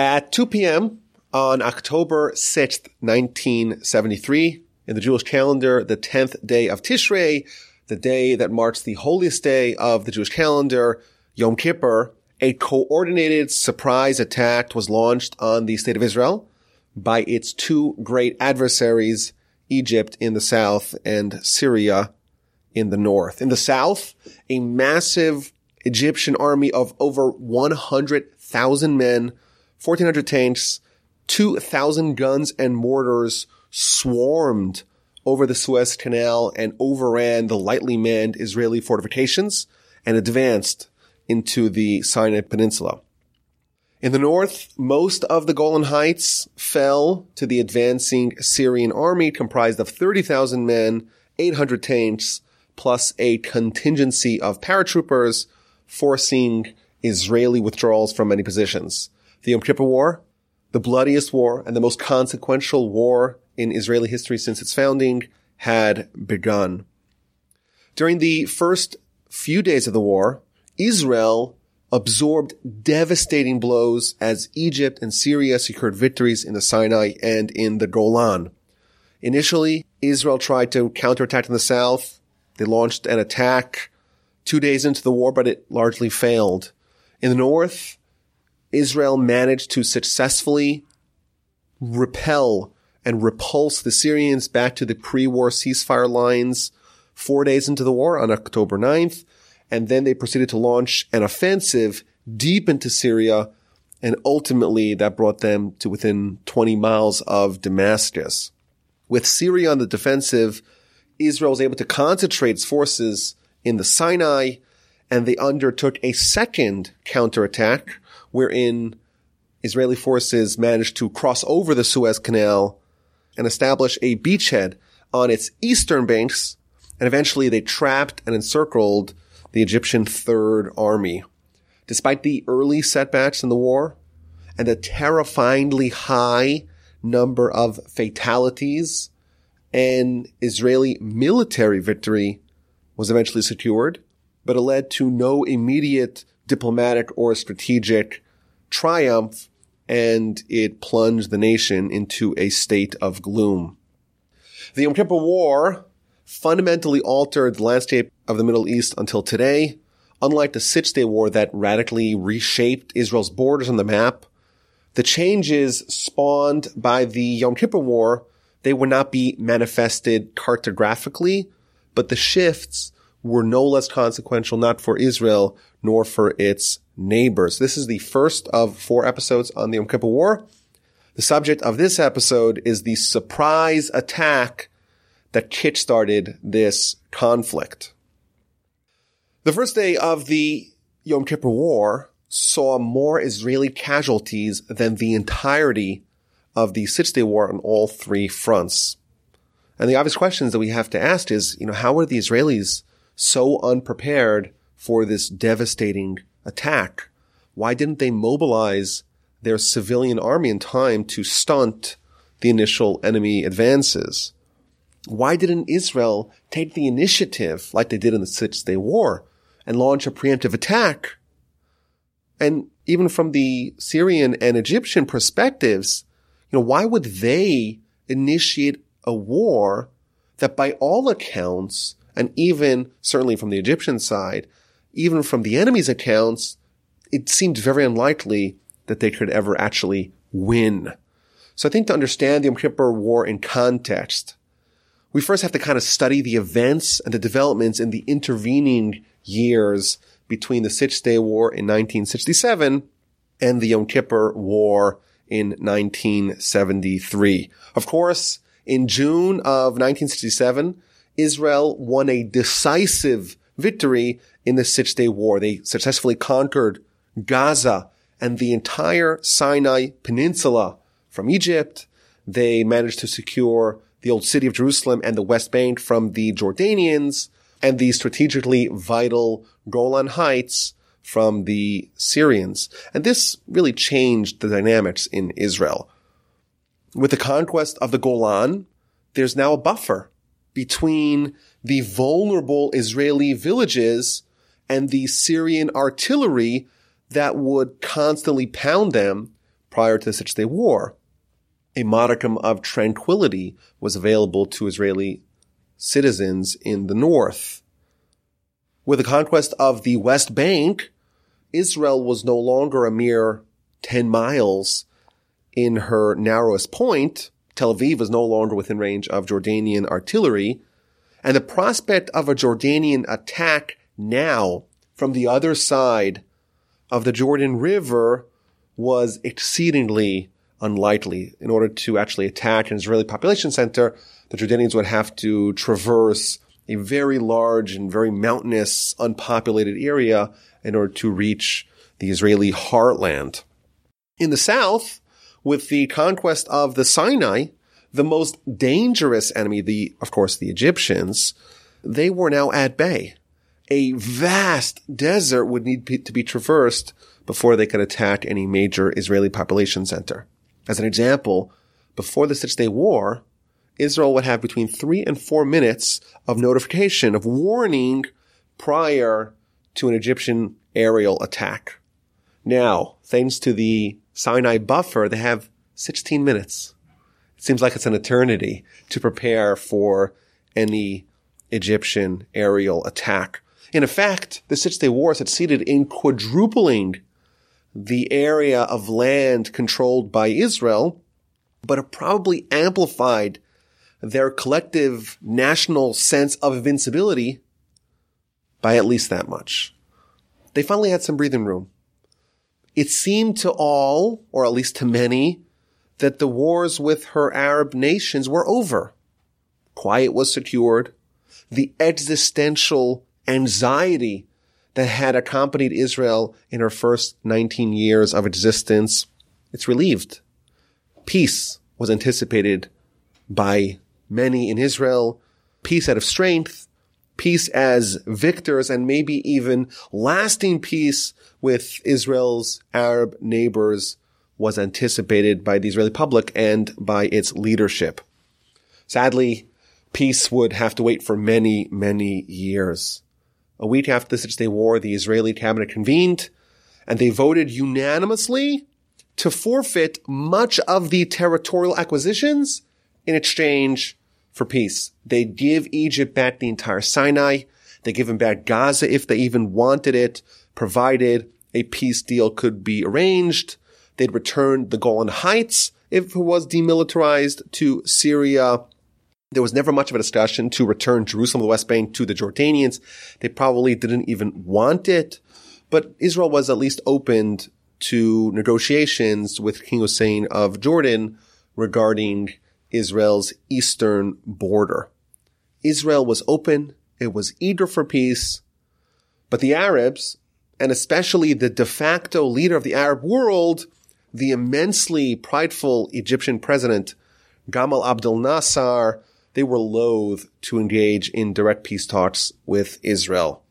At 2 p.m. on October 6th, 1973, in the Jewish calendar, the 10th day of Tishrei, the day that marks the holiest day of the Jewish calendar, Yom Kippur, a coordinated surprise attack was launched on the state of Israel by its two great adversaries, Egypt in the south and Syria in the north. In the south, a massive Egyptian army of over 100,000 men, 1,400 tanks, 2,000 guns and mortars swarmed over the Suez Canal and overran the lightly manned Israeli fortifications and advanced into the Sinai Peninsula. In the north, most of the Golan Heights fell to the advancing Syrian army comprised of 30,000 men, 800 tanks, plus a contingency of paratroopers forcing Israeli withdrawals from many positions. The Yom Kippur War, the bloodiest war and the most consequential war in Israeli history since its founding, had begun. During the first few days of the war, Israel absorbed devastating blows as Egypt and Syria secured victories in the Sinai and in the Golan. Initially, Israel tried to counterattack in the south. They launched an attack two days into the war, but it largely failed. In the north, Israel managed to successfully repel and repulse the Syrians back to the pre-war ceasefire lines four days into the war on October 9th and then they proceeded to launch an offensive deep into Syria, and ultimately that brought them to within 20 miles of Damascus. With Syria on the defensive, Israel was able to concentrate its forces in the Sinai, and they undertook a second counterattack wherein Israeli forces managed to cross over the Suez Canal and establish a beachhead on its eastern banks, and eventually they trapped and encircled the Egyptian Third Army. Despite the early setbacks in the war and the terrifyingly high number of fatalities, an Israeli military victory was eventually secured, but it led to no immediate diplomatic or strategic triumph, and it plunged the nation into a state of gloom. The Yom Kippur War fundamentally altered the landscape of the Middle East until today. Unlike the Six Day War that radically reshaped Israel's borders on the map, the changes spawned by the Yom Kippur War, they would not be manifested cartographically, but the shifts were no less consequential not for Israel nor for its neighbors. This is the first of four episodes on the Yom Kippur War. The subject of this episode is the surprise attack that kickstarted this conflict. The first day of the Yom Kippur War saw more Israeli casualties than the entirety of the Six Day War on all three fronts. And the obvious questions that we have to ask is, you know, how were the Israelis so unprepared for this devastating attack? Why didn't they mobilize their civilian army in time to stunt the initial enemy advances? Why didn't Israel take the initiative like they did in the Six Day War and launch a preemptive attack? And even from the Syrian and Egyptian perspectives, you know, why would they initiate a war that by all accounts, and even certainly from the Egyptian side, even from the enemy's accounts, it seemed very unlikely that they could ever actually win. So I think to understand the Yom Kippur War in context, we first have to kind of study the events and the developments in the intervening years between the Six Day War in 1967 and the Yom Kippur War in 1973. Of course, in June of 1967, Israel won a decisive victory in the Six Day War. They successfully conquered Gaza and the entire Sinai Peninsula from Egypt. They managed to secure the old city of Jerusalem and the West Bank from the Jordanians and the strategically vital Golan Heights from the Syrians. And this really changed the dynamics in Israel. With the conquest of the Golan, there's now a buffer between the vulnerable Israeli villages and the Syrian artillery that would constantly pound them prior to the Six Day War. A modicum of tranquility was available to Israeli citizens in the north. With the conquest of the West Bank, Israel was no longer a mere 10 miles in her narrowest point. Tel Aviv was no longer within range of Jordanian artillery. And the prospect of a Jordanian attack now from the other side of the Jordan River was exceedingly unlikely. In order to actually attack an Israeli population center, the Jordanians would have to traverse a very large and very mountainous, unpopulated area in order to reach the Israeli heartland. In the south, with the conquest of the Sinai, the most dangerous enemy, the, of course, the Egyptians, they were now at bay. A vast desert would need to be traversed before they could attack any major Israeli population center. As an example, before the Six Day War, Israel would have between three and four minutes of notification, of warning prior to an Egyptian aerial attack. Now, thanks to the Sinai buffer, they have 16 minutes. Seems like it's an eternity to prepare for any Egyptian aerial attack. In effect, the Six Day War succeeded in quadrupling the area of land controlled by Israel, but it probably amplified their collective national sense of invincibility by at least that much. They finally had some breathing room. It seemed to all, or at least to many, that the wars with her Arab nations were over. Quiet was secured. The existential anxiety that had accompanied Israel in her first 19 years of existence, it's relieved. Peace was anticipated by many in Israel, peace out of strength, peace as victors, and maybe even lasting peace with Israel's Arab neighbors was anticipated by the Israeli public and by its leadership. Sadly, peace would have to wait for many, many years. A week after the Six Day War, the Israeli cabinet convened and they voted unanimously to forfeit much of the territorial acquisitions in exchange for peace. They give Egypt back the entire Sinai. They give them back Gaza if they even wanted it, provided a peace deal could be arranged. They'd return the Golan Heights if it was demilitarized to Syria. There was never much of a discussion to return Jerusalem, the West Bank to the Jordanians. They probably didn't even want it, but Israel was at least opened to negotiations with King Hussein of Jordan regarding Israel's eastern border. Israel was open. It was eager for peace. But the Arabs, and especially the de facto leader of the Arab world, the immensely prideful Egyptian president, Gamal Abdel Nasser, they were loath to engage in direct peace talks with Israel.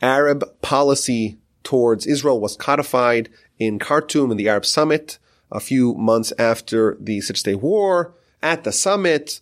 Arab policy towards Israel was codified in Khartoum in the Arab Summit a few months after the Six Day War at the summit,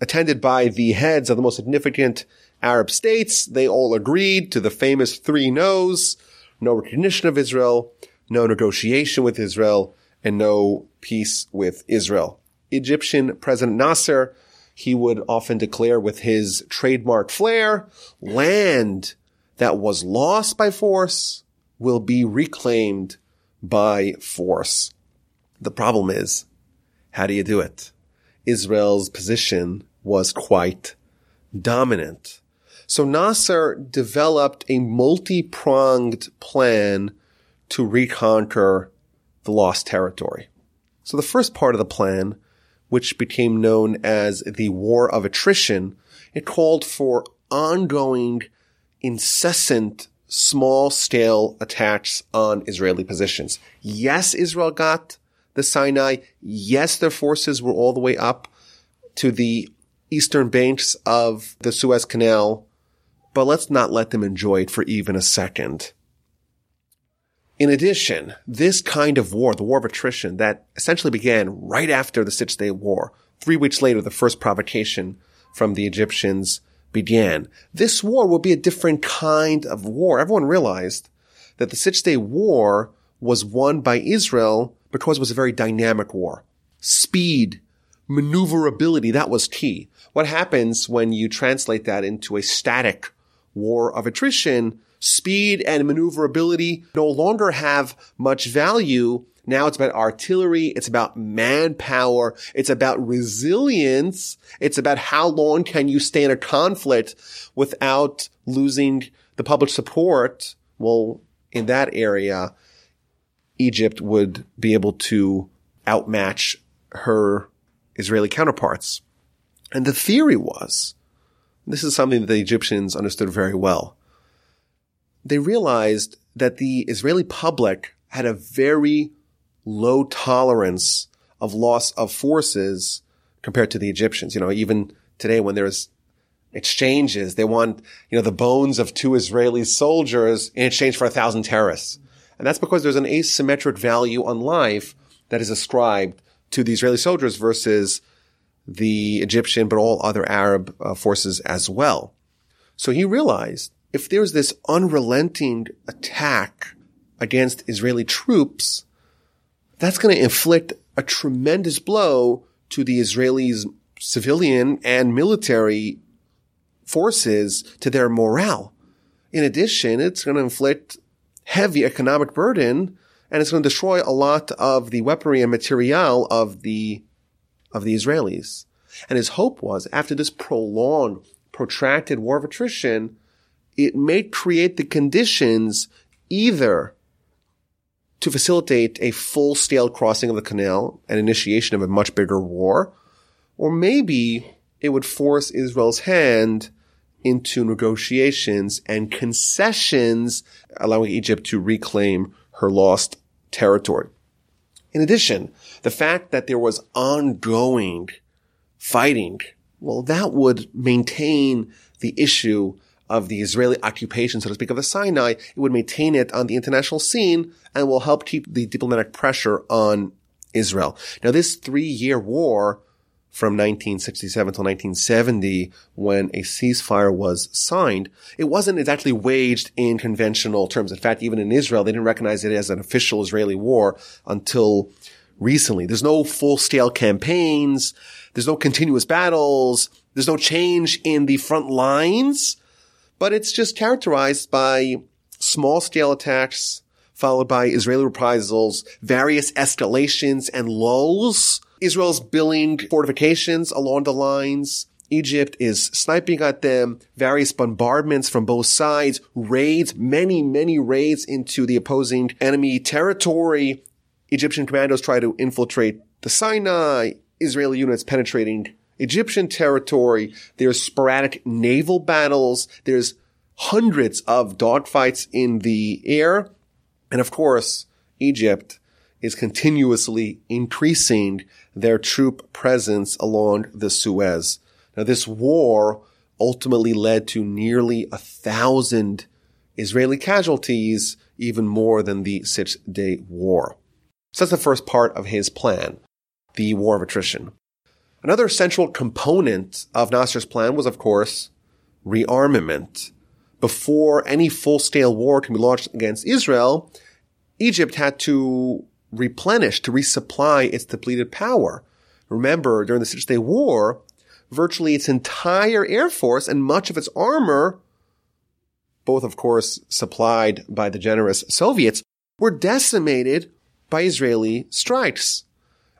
attended by the heads of the most significant Arab states. They all agreed to the famous three no's, no recognition of Israel, no negotiation with Israel, and no peace with Israel. Egyptian President Nasser, he would often declare with his trademark flair, land that was lost by force will be reclaimed by force. The problem is, how do you do it? Israel's position was quite dominant. So Nasser developed a multi-pronged plan to reconquer the lost territory. So the first part of the plan, which became known as the War of Attrition, it called for ongoing, incessant, small scale attacks on Israeli positions. Yes, Israel got the Sinai. Yes, their forces were all the way up to the eastern banks of the Suez Canal, but let's not let them enjoy it for even a second. In addition, this kind of war, the war of attrition that essentially began right after the Six Day War, three weeks later, the first provocation from the Egyptians began. This war will be a different kind of war. Everyone realized that the Six Day War was won by Israel because it was a very dynamic war. Speed, maneuverability, that was key. What happens when you translate that into a static war of attrition? Speed and maneuverability no longer have much value. Now it's about artillery. It's about manpower. It's about resilience. It's about how long can you stay in a conflict without losing the public support. Well, in that area, Egypt would be able to outmatch her Israeli counterparts. And the theory was, this is something that the Egyptians understood very well. They realized that the Israeli public had a very low tolerance of loss of forces compared to the Egyptians. You know, even today when there's exchanges, they want, you know, the bones of two Israeli soldiers in exchange for a thousand terrorists. And that's because there's an asymmetric value on life that is ascribed to the Israeli soldiers versus the Egyptian, but all other Arab uh, forces as well. So he realized if there's this unrelenting attack against Israeli troops, that's going to inflict a tremendous blow to the Israelis' civilian and military forces to their morale. In addition, it's going to inflict heavy economic burden and it's going to destroy a lot of the weaponry and material of the, of the Israelis. And his hope was after this prolonged, protracted war of attrition, it may create the conditions either to facilitate a full scale crossing of the canal and initiation of a much bigger war, or maybe it would force Israel's hand into negotiations and concessions, allowing Egypt to reclaim her lost territory. In addition, the fact that there was ongoing fighting, well, that would maintain the issue of the Israeli occupation, so to speak, of the Sinai. It would maintain it on the international scene and will help keep the diplomatic pressure on Israel. Now, this three-year war from 1967 till 1970 when a ceasefire was signed, it wasn't exactly waged in conventional terms. In fact, even in Israel, they didn't recognize it as an official Israeli war until recently. There's no full-scale campaigns. There's no continuous battles. There's no change in the front lines, but it's just characterized by small-scale attacks followed by Israeli reprisals, various escalations and lulls, Israel's building fortifications along the lines. Egypt is sniping at them, various bombardments from both sides, raids, many, many raids into the opposing enemy territory. Egyptian commandos try to infiltrate the Sinai, Israeli units penetrating Egyptian territory. There's sporadic naval battles. There's hundreds of dogfights in the air. And of course, Egypt is continuously increasing their troop presence along the Suez. Now this war ultimately led to nearly a thousand Israeli casualties, even more than the Six Day War. So that's the first part of his plan, the war of attrition. Another central component of Nasser's plan was, of course, rearmament. Before any full-scale war can be launched against Israel, Egypt had to replenish, to resupply its depleted power. Remember, during the Six Day War, virtually its entire air force and much of its armor, both of course supplied by the generous Soviets, were decimated by Israeli strikes.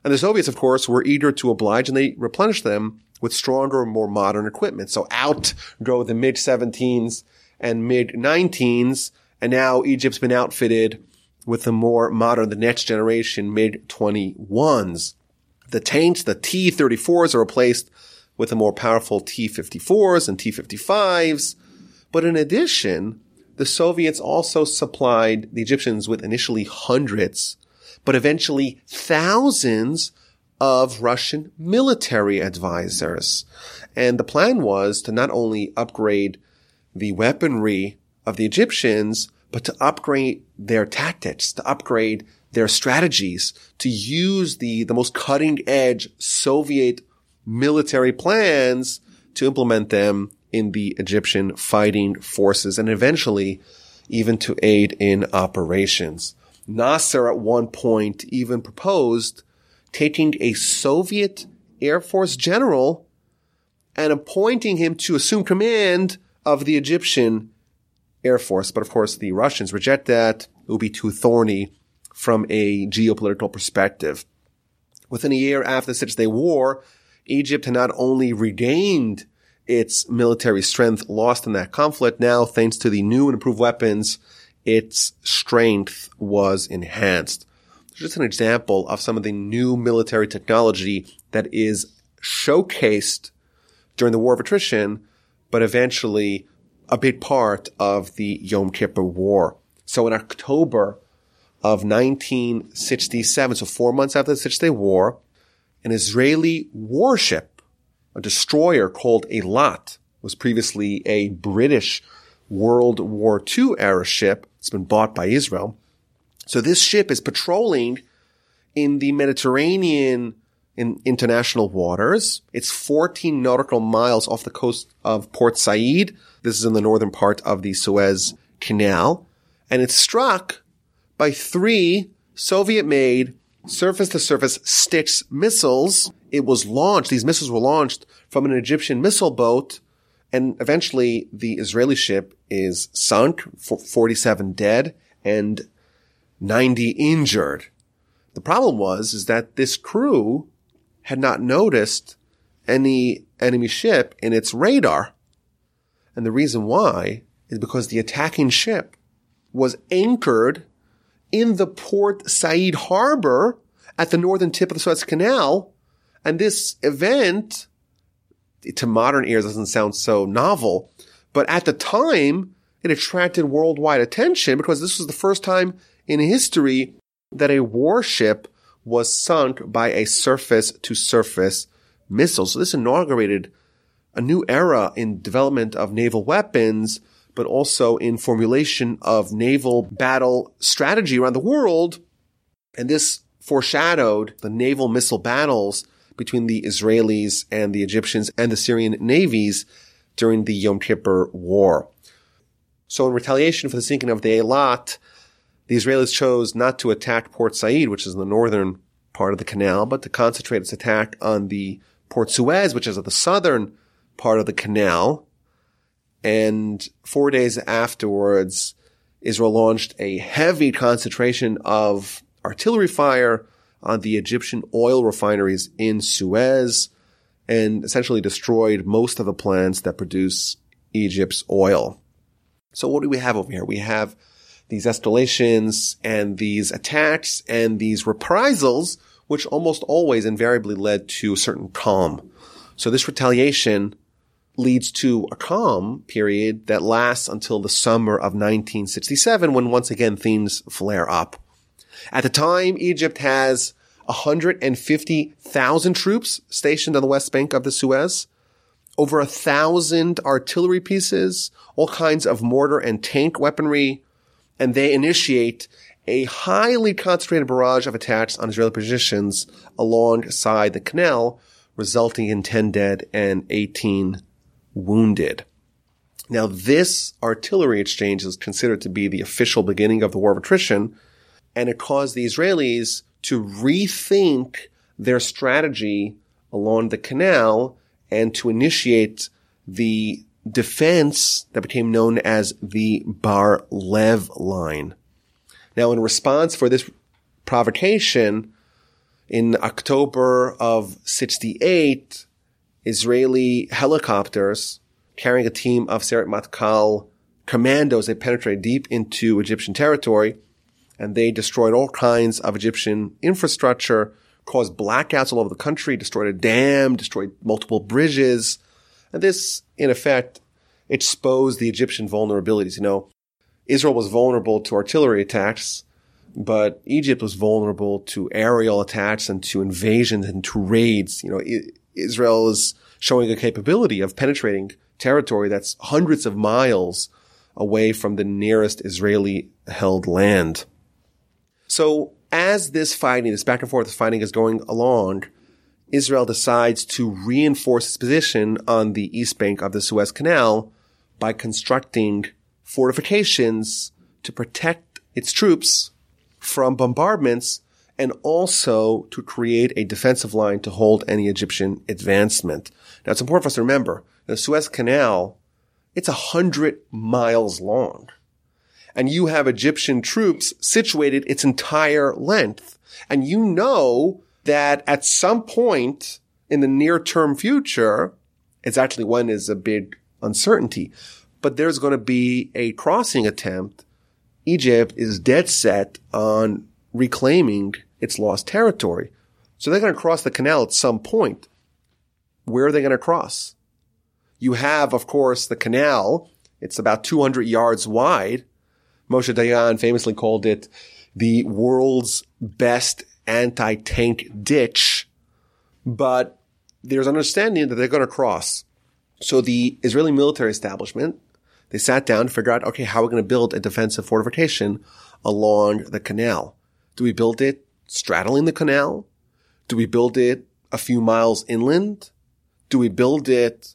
And the Soviets, of course, were eager to oblige and they replenished them with stronger, more modern equipment. So out go the MiG 17s and MiG 19s. And now Egypt's been outfitted with the more modern, the next generation MiG 21s. The tanks, the T-34s are replaced with the more powerful T-54s and T-55s. But in addition, the Soviets also supplied the Egyptians with initially hundreds, but eventually thousands of Russian military advisors. And the plan was to not only upgrade the weaponry of the Egyptians, but to upgrade their tactics, to upgrade their strategies, to use the, the most cutting edge Soviet military plans to implement them in the Egyptian fighting forces and eventually even to aid in operations. Nasser at one point even proposed taking a Soviet Air Force general and appointing him to assume command of the Egyptian Air Force. But of course, the Russians reject that. It would be too thorny from a geopolitical perspective. Within a year after the Six Day War, Egypt had not only regained its military strength lost in that conflict, now thanks to the new and improved weapons, its strength was enhanced. Just an example of some of the new military technology that is showcased during the War of Attrition, but eventually a big part of the Yom Kippur War. So in October of 1967, so four months after the Six Day War, an Israeli warship, a destroyer called Eilat, was previously a British World War II era ship. It's been bought by Israel. So this ship is patrolling in the Mediterranean in international waters. It's 14 nautical miles off the coast of Port Said. This is in the northern part of the Suez Canal. And it's struck by three Soviet made surface to surface Styx missiles. It was launched. These missiles were launched from an Egyptian missile boat. And eventually the Israeli ship is sunk, 47 dead and 90 injured. The problem was, is that this crew had not noticed any enemy ship in its radar. And the reason why is because the attacking ship was anchored in the Port Said harbor at the northern tip of the Suez Canal. And this event, to modern ears, doesn't sound so novel, but at the time, it attracted worldwide attention because this was the first time in history that a warship was sunk by a surface to surface missile. So this inaugurated a new era in development of naval weapons, but also in formulation of naval battle strategy around the world. And this foreshadowed the naval missile battles between the Israelis and the Egyptians and the Syrian navies during the Yom Kippur War. So in retaliation for the sinking of the Eilat, the Israelis chose not to attack Port Said, which is in the northern part of the canal, but to concentrate its attack on the Port Suez, which is at the southern part of the canal. And four days afterwards, Israel launched a heavy concentration of artillery fire on the Egyptian oil refineries in Suez and essentially destroyed most of the plants that produce Egypt's oil. So what do we have over here? We have these escalations and these attacks and these reprisals, which almost always invariably led to a certain calm. So this retaliation leads to a calm period that lasts until the summer of 1967 when once again things flare up. At the time, Egypt has 150,000 troops stationed on the west bank of the Suez, over a thousand artillery pieces, all kinds of mortar and tank weaponry, and they initiate a highly concentrated barrage of attacks on Israeli positions alongside the canal, resulting in 10 dead and 18 wounded. Now, this artillery exchange is considered to be the official beginning of the war of attrition, and it caused the Israelis to rethink their strategy along the canal and to initiate the defense that became known as the Bar Lev line. Now, in response for this provocation, in October of 68, Israeli helicopters carrying a team of Sayeret Matkal commandos, they penetrated deep into Egyptian territory and they destroyed all kinds of Egyptian infrastructure, caused blackouts all over the country, destroyed a dam, destroyed multiple bridges. And this, in effect, exposed the Egyptian vulnerabilities. You know, Israel was vulnerable to artillery attacks, but Egypt was vulnerable to aerial attacks and to invasions and to raids. You know, Israel is showing a capability of penetrating territory that's hundreds of miles away from the nearest Israeli held land. So as this fighting, this back and forth fighting is going along, Israel decides to reinforce its position on the east bank of the Suez Canal by constructing fortifications to protect its troops from bombardments and also to create a defensive line to hold any Egyptian advancement. Now it's important for us to remember the Suez Canal, it's a hundred miles long. And you have Egyptian troops situated its entire length. And you know that at some point in the near term future, it's actually one is a big uncertainty, but there's going to be a crossing attempt. Egypt is dead set on reclaiming its lost territory. So they're going to cross the canal at some point. Where are they going to cross? You have, of course, the canal. It's about 200 yards wide. Moshe Dayan famously called it the world's best anti-tank ditch. But there's understanding that they're going to cross. So the Israeli military establishment, they sat down to figure out, okay, how are we going to build a defensive fortification along the canal? Do we build it straddling the canal? Do we build it a few miles inland? Do we build it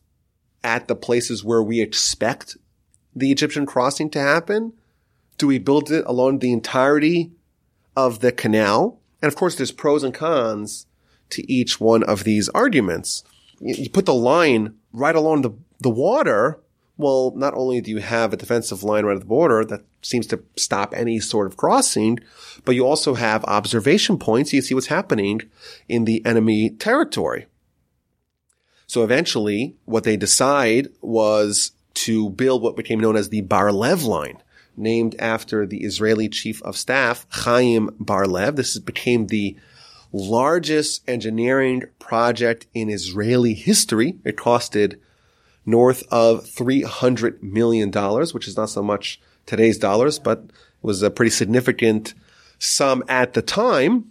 at the places where we expect the Egyptian crossing to happen? Do we build it along the entirety of the canal? And of course, there's pros and cons to each one of these arguments. You put the line right along the, the water. Well, not only do you have a defensive line right at the border that seems to stop any sort of crossing, but you also have observation points. So You see what's happening in the enemy territory. So eventually what they decide was to build what became known as the Bar-Lev line, named after the Israeli chief of staff, Chaim Bar-Lev. This became the largest engineering project in Israeli history. It costed north of $300 million, which is not so much today's dollars, but was a pretty significant sum at the time.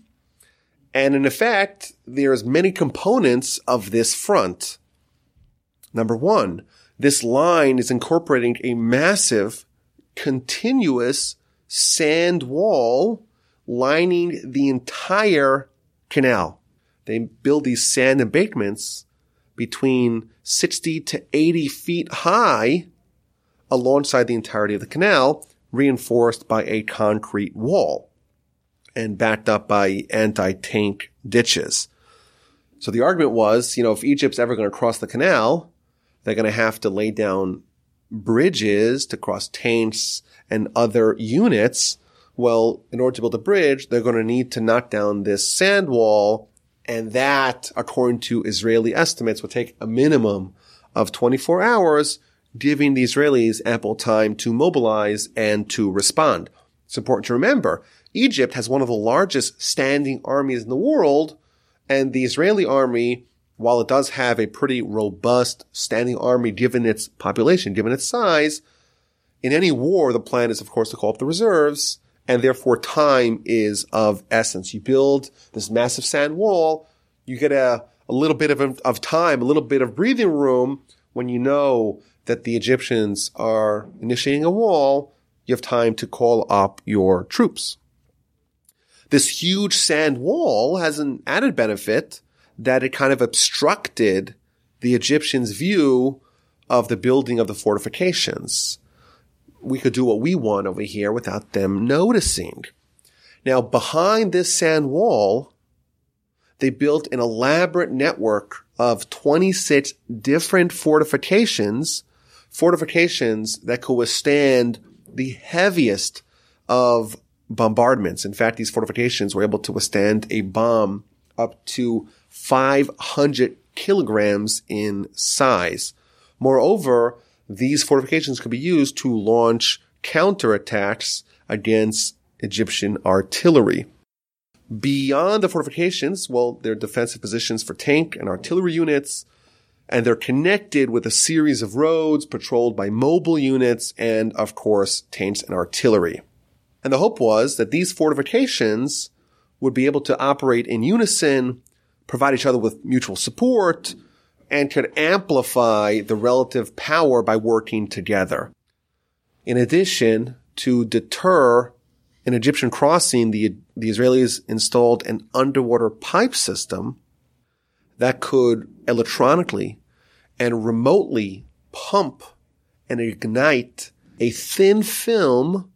And in effect, there's many components of this front. Number one, this line is incorporating a massive continuous sand wall lining the entire canal. They build these sand embankments between 60 to 80 feet high alongside the entirety of the canal, reinforced by a concrete wall and backed up by anti-tank ditches. So the argument was, you know, if Egypt's ever going to cross the canal, they're going to have to lay down bridges to cross tanks and other units. Well, in order to build a bridge, they're going to need to knock down this sand wall. And that, according to Israeli estimates, will take a minimum of 24 hours, giving the Israelis ample time to mobilize and to respond. It's important to remember Egypt has one of the largest standing armies in the world, and the Israeli army, while it does have a pretty robust standing army given its population, given its size, in any war, the plan is, of course, to call up the reserves, and therefore time is of essence. You build this massive sand wall, you get a, a little bit of, of time, a little bit of breathing room when you know that the Egyptians are initiating a wall, you have time to call up your troops. This huge sand wall has an added benefit that it kind of obstructed the Egyptians' view of the building of the fortifications. We could do what we want over here without them noticing. Now, behind this sand wall, they built an elaborate network of 26 different fortifications, fortifications that could withstand the heaviest of bombardments. In fact, these fortifications were able to withstand a bomb up to 500 kilograms in size. Moreover, these fortifications could be used to launch counterattacks against Egyptian artillery. Beyond the fortifications, well, they're defensive positions for tank and artillery units, and they're connected with a series of roads patrolled by mobile units and, of course, tanks and artillery. And the hope was that these fortifications would be able to operate in unison, provide each other with mutual support, and could amplify the relative power by working together. In addition, to deter an Egyptian crossing, the, the Israelis installed an underwater pipe system that could electronically and remotely pump and ignite a thin film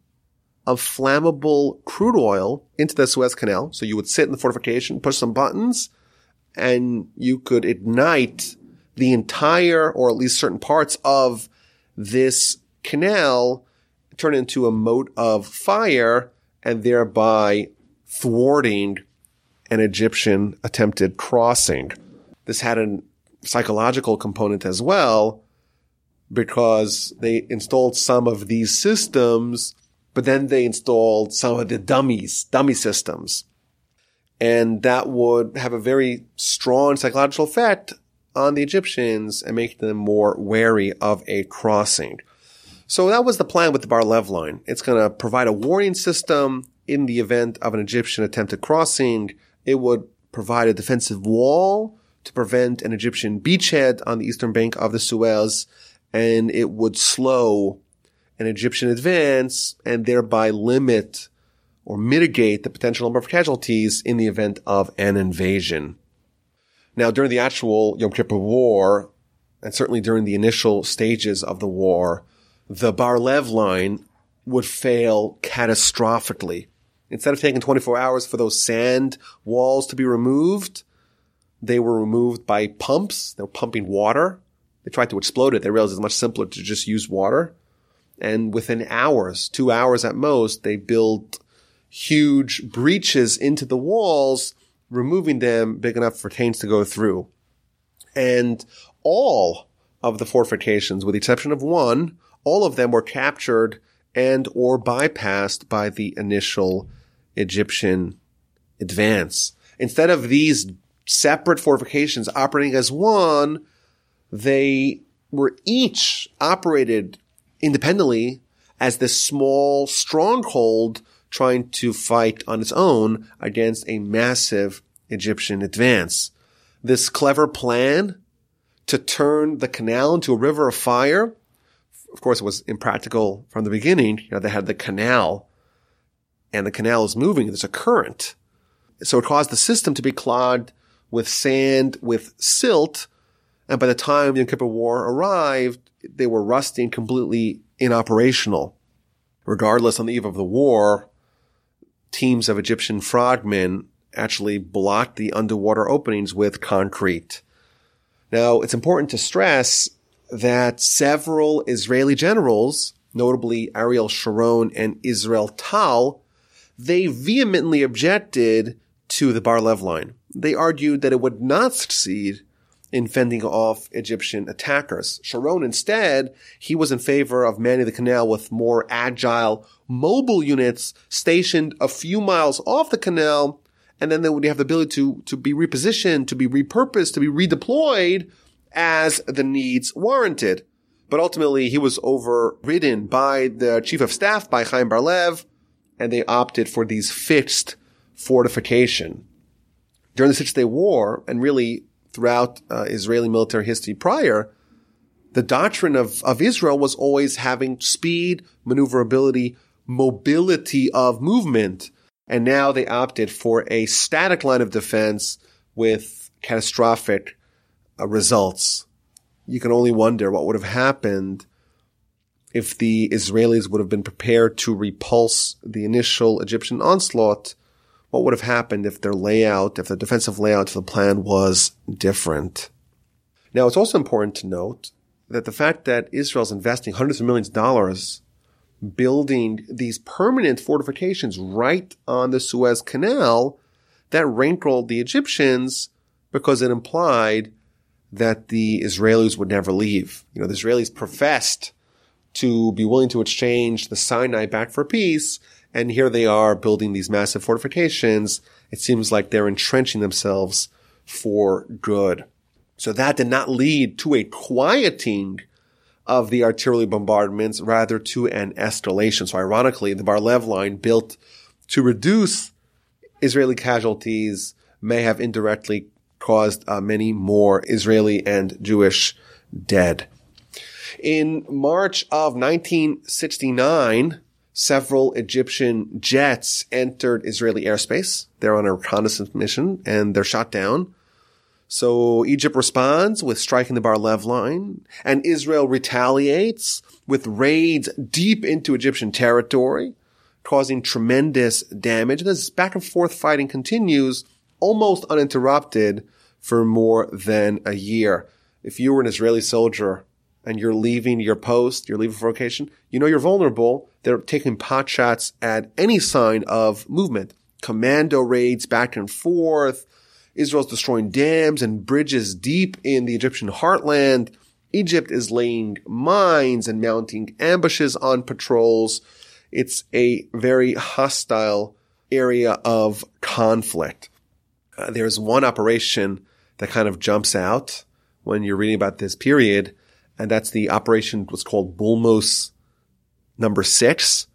of flammable crude oil into the Suez Canal. So you would sit in the fortification, push some buttons, and you could ignite the entire, or at least certain parts of this canal, turn into a moat of fire, and thereby thwarting an Egyptian attempted crossing. This had a psychological component as well, because they installed some of these systems, but then they installed some of the dummies, dummy systems. And that would have a very strong psychological effect on the Egyptians and make them more wary of a crossing. So that was the plan with the Bar-Lev line. It's going to provide a warning system in the event of an Egyptian attempted crossing. It would provide a defensive wall to prevent an Egyptian beachhead on the eastern bank of the Suez, and it would slow an Egyptian advance and thereby limit or mitigate the potential number of casualties in the event of an invasion. Now, during the actual Yom Kippur War, and certainly during the initial stages of the war, the Bar-Lev line would fail catastrophically. Instead of taking 24 hours for those sand walls to be removed, they were removed by pumps. They were pumping water. They tried to explode it. They realized it's much simpler to just use water. And within hours, two hours at most, they built huge breaches into the walls removing them big enough for tanks to go through. And all of the fortifications, with the exception of one, all of them were captured and or bypassed by the initial Egyptian advance. Instead of these separate fortifications operating as one, they were each operated independently as this small stronghold trying to fight on its own against a massive Egyptian advance. This clever plan to turn the canal into a river of fire, of course, it was impractical from the beginning. You know, they had the canal and the canal is moving. There's a current. So it caused the system to be clogged with sand, with silt. And by the time the Kippur War arrived, they were rusting completely inoperational. Regardless, on the eve of the war, teams of Egyptian frogmen actually blocked the underwater openings with concrete. Now, it's important to stress that several Israeli generals, notably Ariel Sharon and Israel Tal, they vehemently objected to the Bar-Lev line. They argued that it would not succeed in fending off Egyptian attackers. Sharon instead, he was in favor of manning the canal with more agile mobile units stationed a few miles off the canal. And then they would have the ability to, to be repositioned, to be repurposed, to be redeployed as the needs warranted. But ultimately he was overridden by the chief of staff, by Chaim Bar-Lev, and they opted for these fixed fortification. During the Six Day War, and really throughout uh, Israeli military history prior, the doctrine of, of Israel was always having speed, maneuverability, mobility of movement. And now they opted for a static line of defense with catastrophic uh, results. You can only wonder what would have happened if the Israelis would have been prepared to repulse the initial Egyptian onslaught what would have happened if their layout, if the defensive layout of the plan was different. Now, it's also important to note that the fact that Israel's investing hundreds of millions of dollars building these permanent fortifications right on the Suez Canal, that rankled the Egyptians because it implied that the Israelis would never leave. You know, the Israelis professed to be willing to exchange the Sinai back for peace, and here they are building these massive fortifications. It seems like they're entrenching themselves for good. So that did not lead to a quieting of the artillery bombardments, rather to an escalation. So ironically, the Bar-Lev line built to reduce Israeli casualties may have indirectly caused uh, many more Israeli and Jewish dead. In March of 1969, several Egyptian jets entered Israeli airspace. They're on a reconnaissance mission and they're shot down. So Egypt responds with striking the Bar-Lev line and Israel retaliates with raids deep into Egyptian territory. causing tremendous damage. This back and forth fighting continues almost uninterrupted for more than a year. If you were an Israeli soldier and you're leaving your post, you're leaving for vacation, you know you're vulnerable. They're taking pot shots at any sign of movement. Commando raids back and forth. Israel's destroying dams and bridges deep in the Egyptian heartland. Egypt is laying mines and mounting ambushes on patrols. It's a very hostile area of conflict. Uh, there's one operation that kind of jumps out when you're reading about this period, and that's the operation was called Bulmus number six.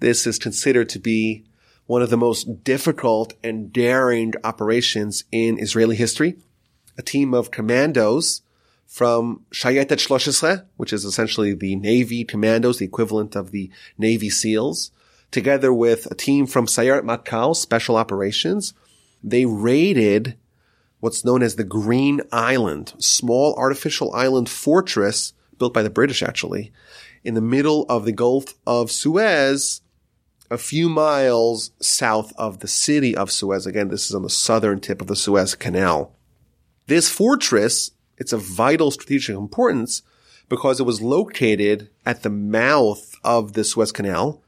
This is considered to be one of the most difficult and daring operations in Israeli history. A team of commandos from Shayetet Shloshesre, which is essentially the Navy commandos, the equivalent of the Navy SEALs, together with a team from Sayeret Matkal, Special Operations. They raided what's known as the Green Island, small artificial island fortress built by the British actually, in the middle of the Gulf of Suez, a few miles south of the city of Suez. Again, this is on the southern tip of the Suez Canal. This fortress, it's of vital strategic importance because it was located at the mouth of the Suez Canal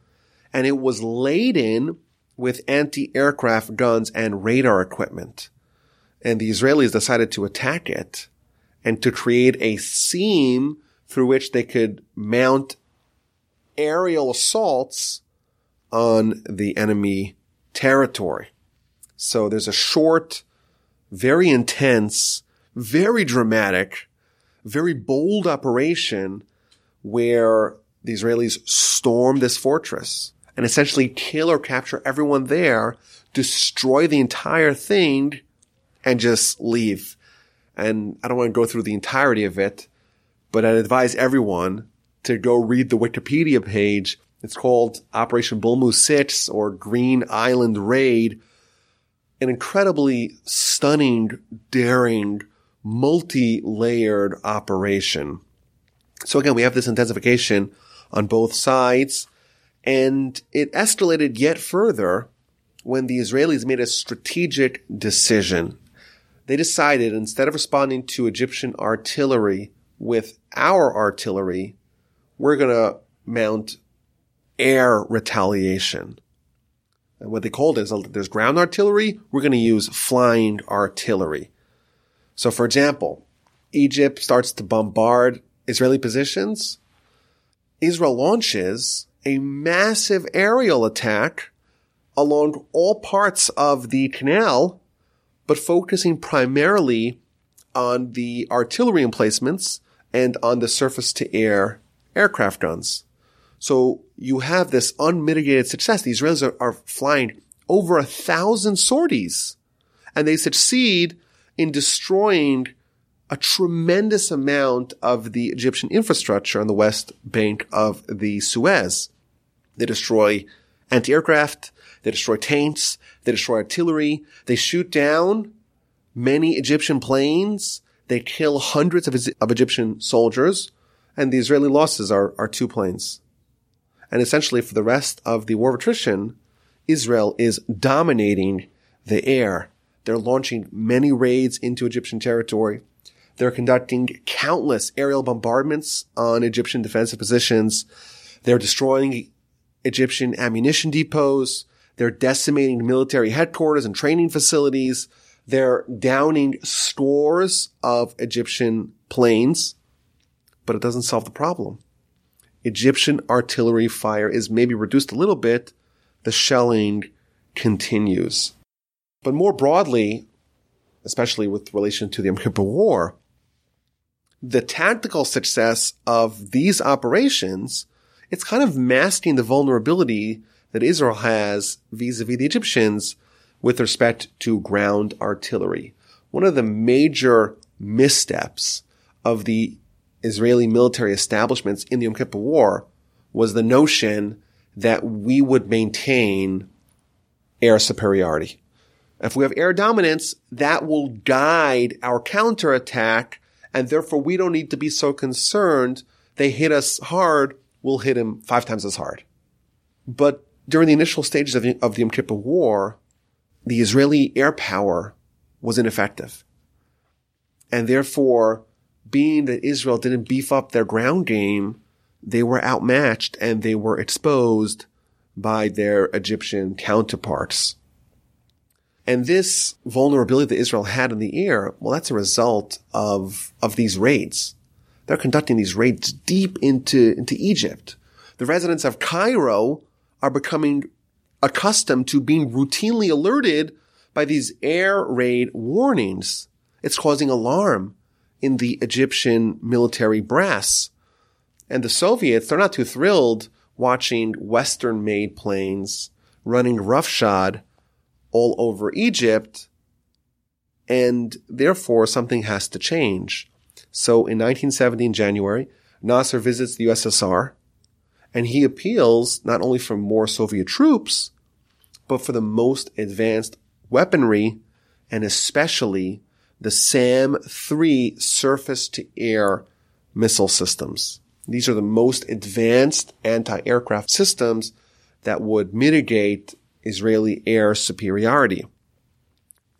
and it was laden with anti-aircraft guns and radar equipment. And the Israelis decided to attack it and to create a seam through which they could mount aerial assaults on the enemy territory. So there's a short, very intense, very dramatic, very bold operation where the Israelis storm this fortress and essentially kill or capture everyone there, destroy the entire thing, and just leave. And I don't want to go through the entirety of it, but I'd advise everyone to go read the Wikipedia page it's called Operation Bulmus 6 or Green Island Raid. An incredibly stunning, daring, multi-layered operation. So again, we have this intensification on both sides and it escalated yet further when the Israelis made a strategic decision. They decided instead of responding to Egyptian artillery with our artillery, we're going to mount air retaliation. And what they called it is there's ground artillery. We're going to use flying artillery. So for example, Egypt starts to bombard Israeli positions. Israel launches a massive aerial attack along all parts of the canal, but focusing primarily on the artillery emplacements and on the surface to air aircraft guns. So you have this unmitigated success. The Israelis are, are flying over a thousand sorties and they succeed in destroying a tremendous amount of the Egyptian infrastructure on the west bank of the Suez. They destroy anti-aircraft, they destroy tanks, they destroy artillery, they shoot down many Egyptian planes, they kill hundreds of, of Egyptian soldiers, and the Israeli losses are, are two planes. And essentially for the rest of the war of attrition, Israel is dominating the air. They're launching many raids into Egyptian territory. They're conducting countless aerial bombardments on Egyptian defensive positions. They're destroying Egyptian ammunition depots. They're decimating military headquarters and training facilities. They're downing scores of Egyptian planes, but it doesn't solve the problem. Egyptian artillery fire is maybe reduced a little bit, the shelling continues. But more broadly, especially with relation to the Yom Kippur War, the tactical success of these operations, it's kind of masking the vulnerability that Israel has vis-a-vis the Egyptians with respect to ground artillery. One of the major missteps of the Israeli military establishments in the Yom Kippur War was the notion that we would maintain air superiority. If we have air dominance, that will guide our counterattack, and therefore we don't need to be so concerned. They hit us hard, we'll hit them five times as hard. But during the initial stages of the, of the Yom Kippur War, the Israeli air power was ineffective. And therefore, being that Israel didn't beef up their ground game, they were outmatched and they were exposed by their Egyptian counterparts. And this vulnerability that Israel had in the air, well, that's a result of, of these raids. They're conducting these raids deep into, into Egypt. The residents of Cairo are becoming accustomed to being routinely alerted by these air raid warnings. It's causing alarm in the Egyptian military brass. And the Soviets, they're not too thrilled watching Western made planes running roughshod all over Egypt. And therefore something has to change. So in 1970 in January, Nasser visits the USSR and he appeals not only for more Soviet troops, but for the most advanced weaponry and especially the SAM-3 surface to air missile systems. These are the most advanced anti-aircraft systems that would mitigate Israeli air superiority.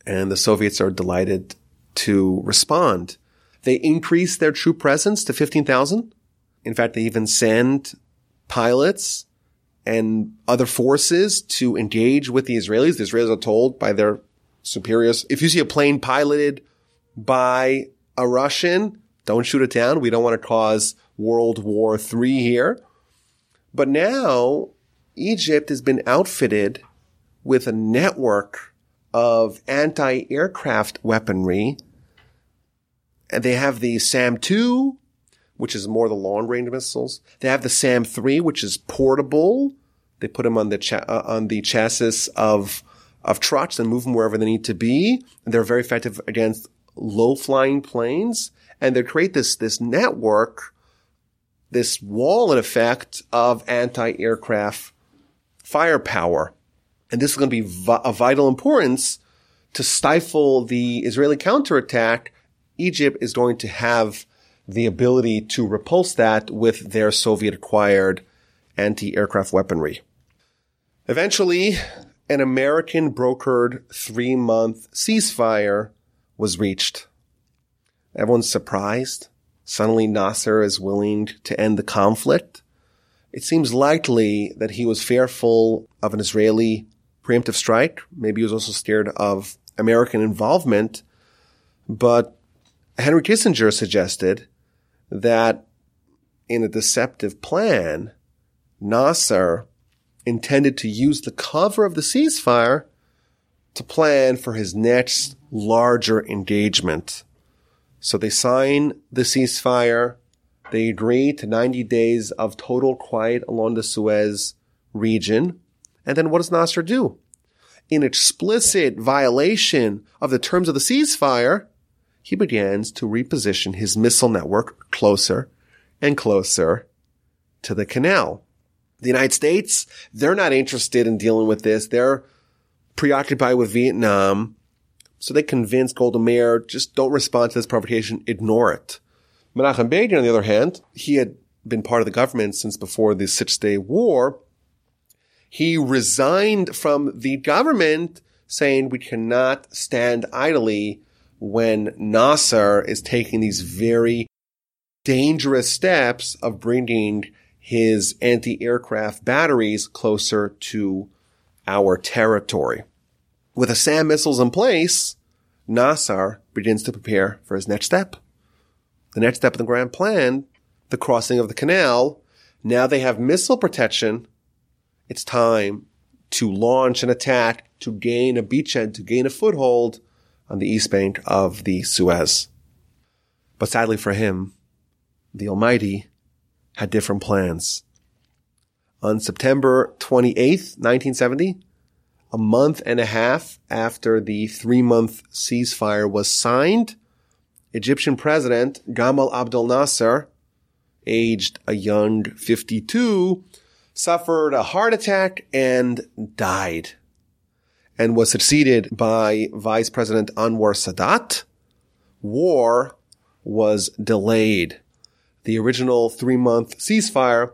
And the Soviets are delighted to respond. They increase their troop presence to 15,000. In fact, they even send pilots and other forces to engage with the Israelis. The Israelis are told by their superiors, if you see a plane piloted by a Russian, don't shoot it down. We don't want to cause World War III here. But now Egypt has been outfitted with a network of anti-aircraft weaponry. And they have the SAM-2, which is more the long range missiles. They have the SAM 3, which is portable. They put them on the cha- uh, on the chassis of of trucks and move them wherever they need to be. And they're very effective against low flying planes. And they create this this network, this wall in effect of anti aircraft firepower. And this is going to be vi- of vital importance to stifle the Israeli counterattack. Egypt is going to have the ability to repulse that with their Soviet acquired anti-aircraft weaponry. Eventually, an American brokered three month ceasefire was reached. Everyone's surprised. Suddenly Nasser is willing to end the conflict. It seems likely that he was fearful of an Israeli preemptive strike. Maybe he was also scared of American involvement. But Henry Kissinger suggested that in a deceptive plan, Nasser intended to use the cover of the ceasefire to plan for his next larger engagement. So they sign the ceasefire. They agree to 90 days of total quiet along the Suez region. And then what does Nasser do? In explicit violation of the terms of the ceasefire, he begins to reposition his missile network closer and closer to the canal. The United States, they're not interested in dealing with this. They're preoccupied with Vietnam. So they convince Golda Meir, just don't respond to this provocation, ignore it. Menachem Begin, on the other hand, he had been part of the government since before the Six Day War. He resigned from the government saying we cannot stand idly when Nasser is taking these very dangerous steps of bringing his anti-aircraft batteries closer to our territory. With the SAM missiles in place, Nasser begins to prepare for his next step. The next step in the grand plan, the crossing of the canal. Now they have missile protection. It's time to launch an attack, to gain a beachhead, to gain a foothold on the east bank of the Suez. But sadly for him, the Almighty had different plans. On September 28th, 1970, a month and a half after the three month ceasefire was signed, Egyptian President Gamal Abdel Nasser, aged a young 52, suffered a heart attack and died and was succeeded by Vice President Anwar Sadat. War was delayed. The original three month ceasefire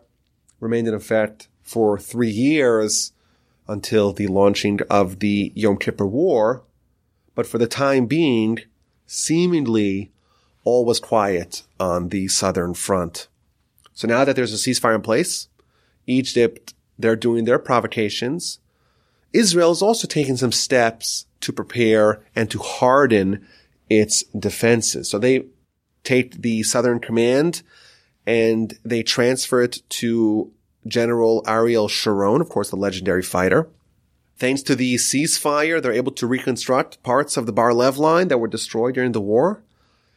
remained in effect for three years, until the launching of the Yom Kippur War. But for the time being, seemingly all was quiet on the southern front. So now that there's a ceasefire in place, Egypt, they're doing their provocations. Israel is also taking some steps to prepare and to harden its defenses. So they take the southern command and they transfer it to General Ariel Sharon, of course, the legendary fighter. Thanks to the ceasefire, they're able to reconstruct parts of the Bar Lev line that were destroyed during the war.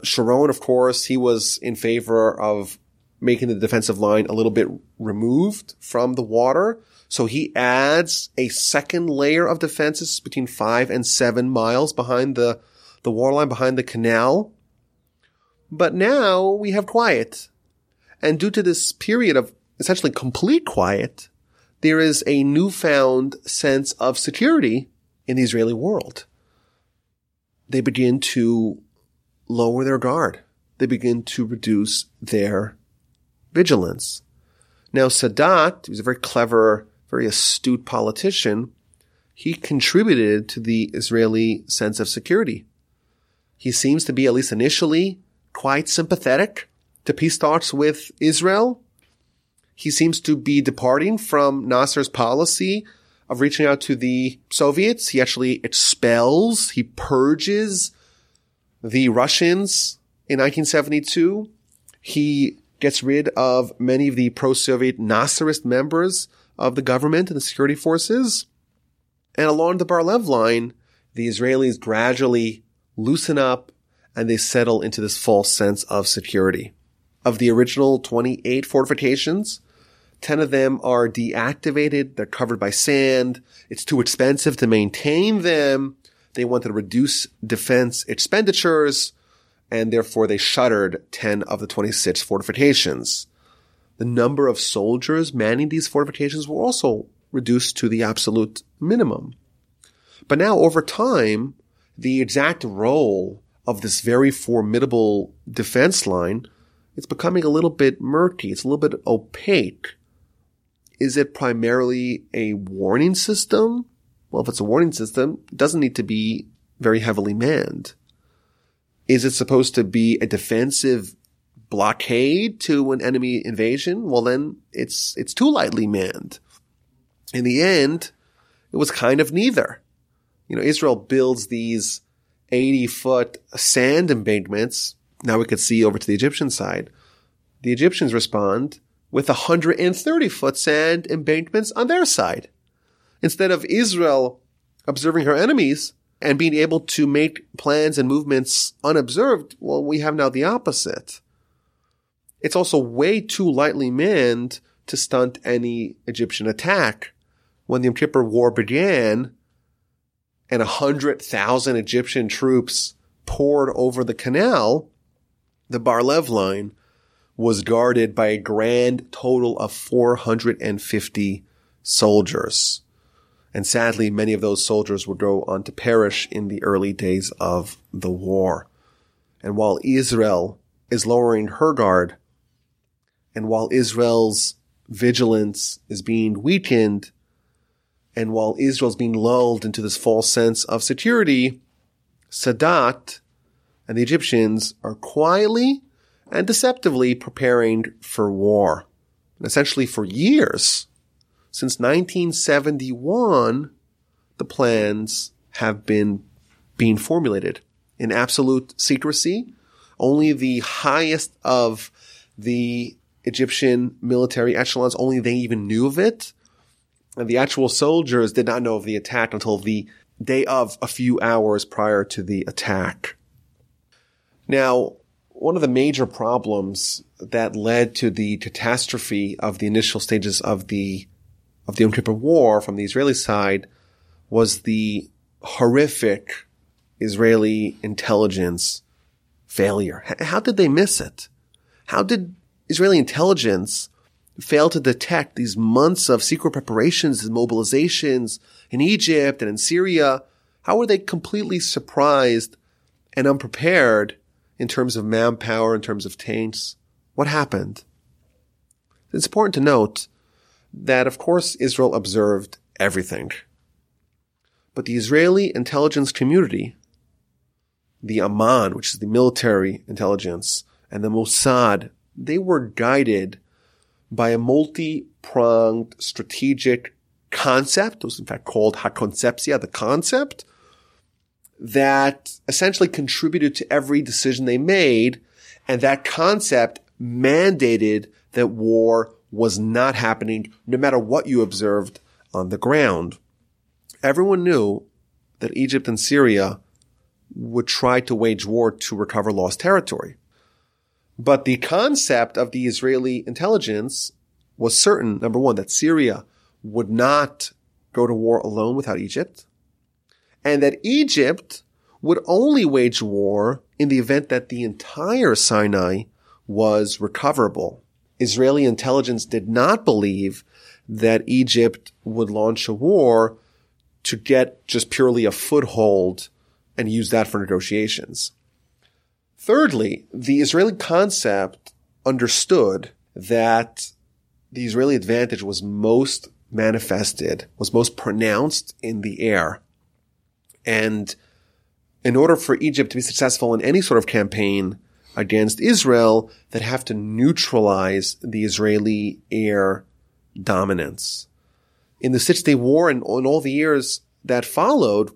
Sharon, of course, he was in favor of making the defensive line a little bit removed from the water. So he adds a second layer of defenses between five and seven miles behind the, the waterline, behind the canal. But now we have quiet. And due to this period of essentially complete quiet, there is a newfound sense of security in the Israeli world. They begin to lower their guard. They begin to reduce their vigilance. Now, Sadat, who's a very clever, very astute politician, he contributed to the Israeli sense of security. He seems to be, at least initially, quite sympathetic peace talks with Israel. He seems to be departing from Nasser's policy of reaching out to the Soviets. He actually expels, he purges the Russians in 1972. He gets rid of many of the pro-Soviet Nasserist members of the government and the security forces. And along the Bar-Lev line, the Israelis gradually loosen up and they settle into this false sense of security. Of the original 28 fortifications, 10 of them are deactivated. They're covered by sand. It's too expensive to maintain them. They wanted to reduce defense expenditures and therefore they shuttered 10 of the 26 fortifications. The number of soldiers manning these fortifications were also reduced to the absolute minimum. But now over time, the exact role of this very formidable defense line, it's becoming a little bit murky. It's a little bit opaque. Is it primarily a warning system? Well, if it's a warning system, it doesn't need to be very heavily manned. Is it supposed to be a defensive blockade to an enemy invasion? Well, then it's, it's too lightly manned. In the end, it was kind of neither. You know, Israel builds these 80 foot sand embankments. Now we could see over to the Egyptian side. The Egyptians respond with 130 foot sand embankments on their side. Instead of Israel observing her enemies, and being able to make plans and movements unobserved, well, we have now the opposite. It's also way too lightly manned to stunt any Egyptian attack. When the Yom Kippur War began and hundred thousand Egyptian troops poured over the canal, the Bar-Lev line was guarded by a grand total of 450 soldiers. And sadly, many of those soldiers would go on to perish in the early days of the war. And while Israel is lowering her guard, and while Israel's vigilance is being weakened, and while Israel's being lulled into this false sense of security, Sadat and the Egyptians are quietly and deceptively preparing for war. And essentially for years, since 1971, the plans have been being formulated in absolute secrecy. Only the highest of the Egyptian military echelons, only they even knew of it. And the actual soldiers did not know of the attack until the day of a few hours prior to the attack. Now, one of the major problems that led to the catastrophe of the initial stages of the of the Yom Kippur War from the Israeli side was the horrific Israeli intelligence failure. How did they miss it? How did Israeli intelligence fail to detect these months of secret preparations and mobilizations in Egypt and in Syria? How were they completely surprised and unprepared in terms of manpower, in terms of tanks? What happened? It's important to note that of course Israel observed everything. But the Israeli intelligence community, the Aman, which is the military intelligence, and the Mossad, they were guided by a multi-pronged strategic concept. It was in fact called Hakoncepsia, the concept that essentially contributed to every decision they made. And that concept mandated that war was not happening no matter what you observed on the ground. Everyone knew that Egypt and Syria would try to wage war to recover lost territory. But the concept of the Israeli intelligence was certain, number one, that Syria would not go to war alone without Egypt, and that Egypt would only wage war in the event that the entire Sinai was recoverable. Israeli intelligence did not believe that Egypt would launch a war to get just purely a foothold and use that for negotiations. Thirdly, the Israeli concept understood that the Israeli advantage was most manifested, was most pronounced in the air. And in order for Egypt to be successful in any sort of campaign against Israel, they'd have to neutralize the Israeli air dominance. In the Six Day War and in all the years that followed,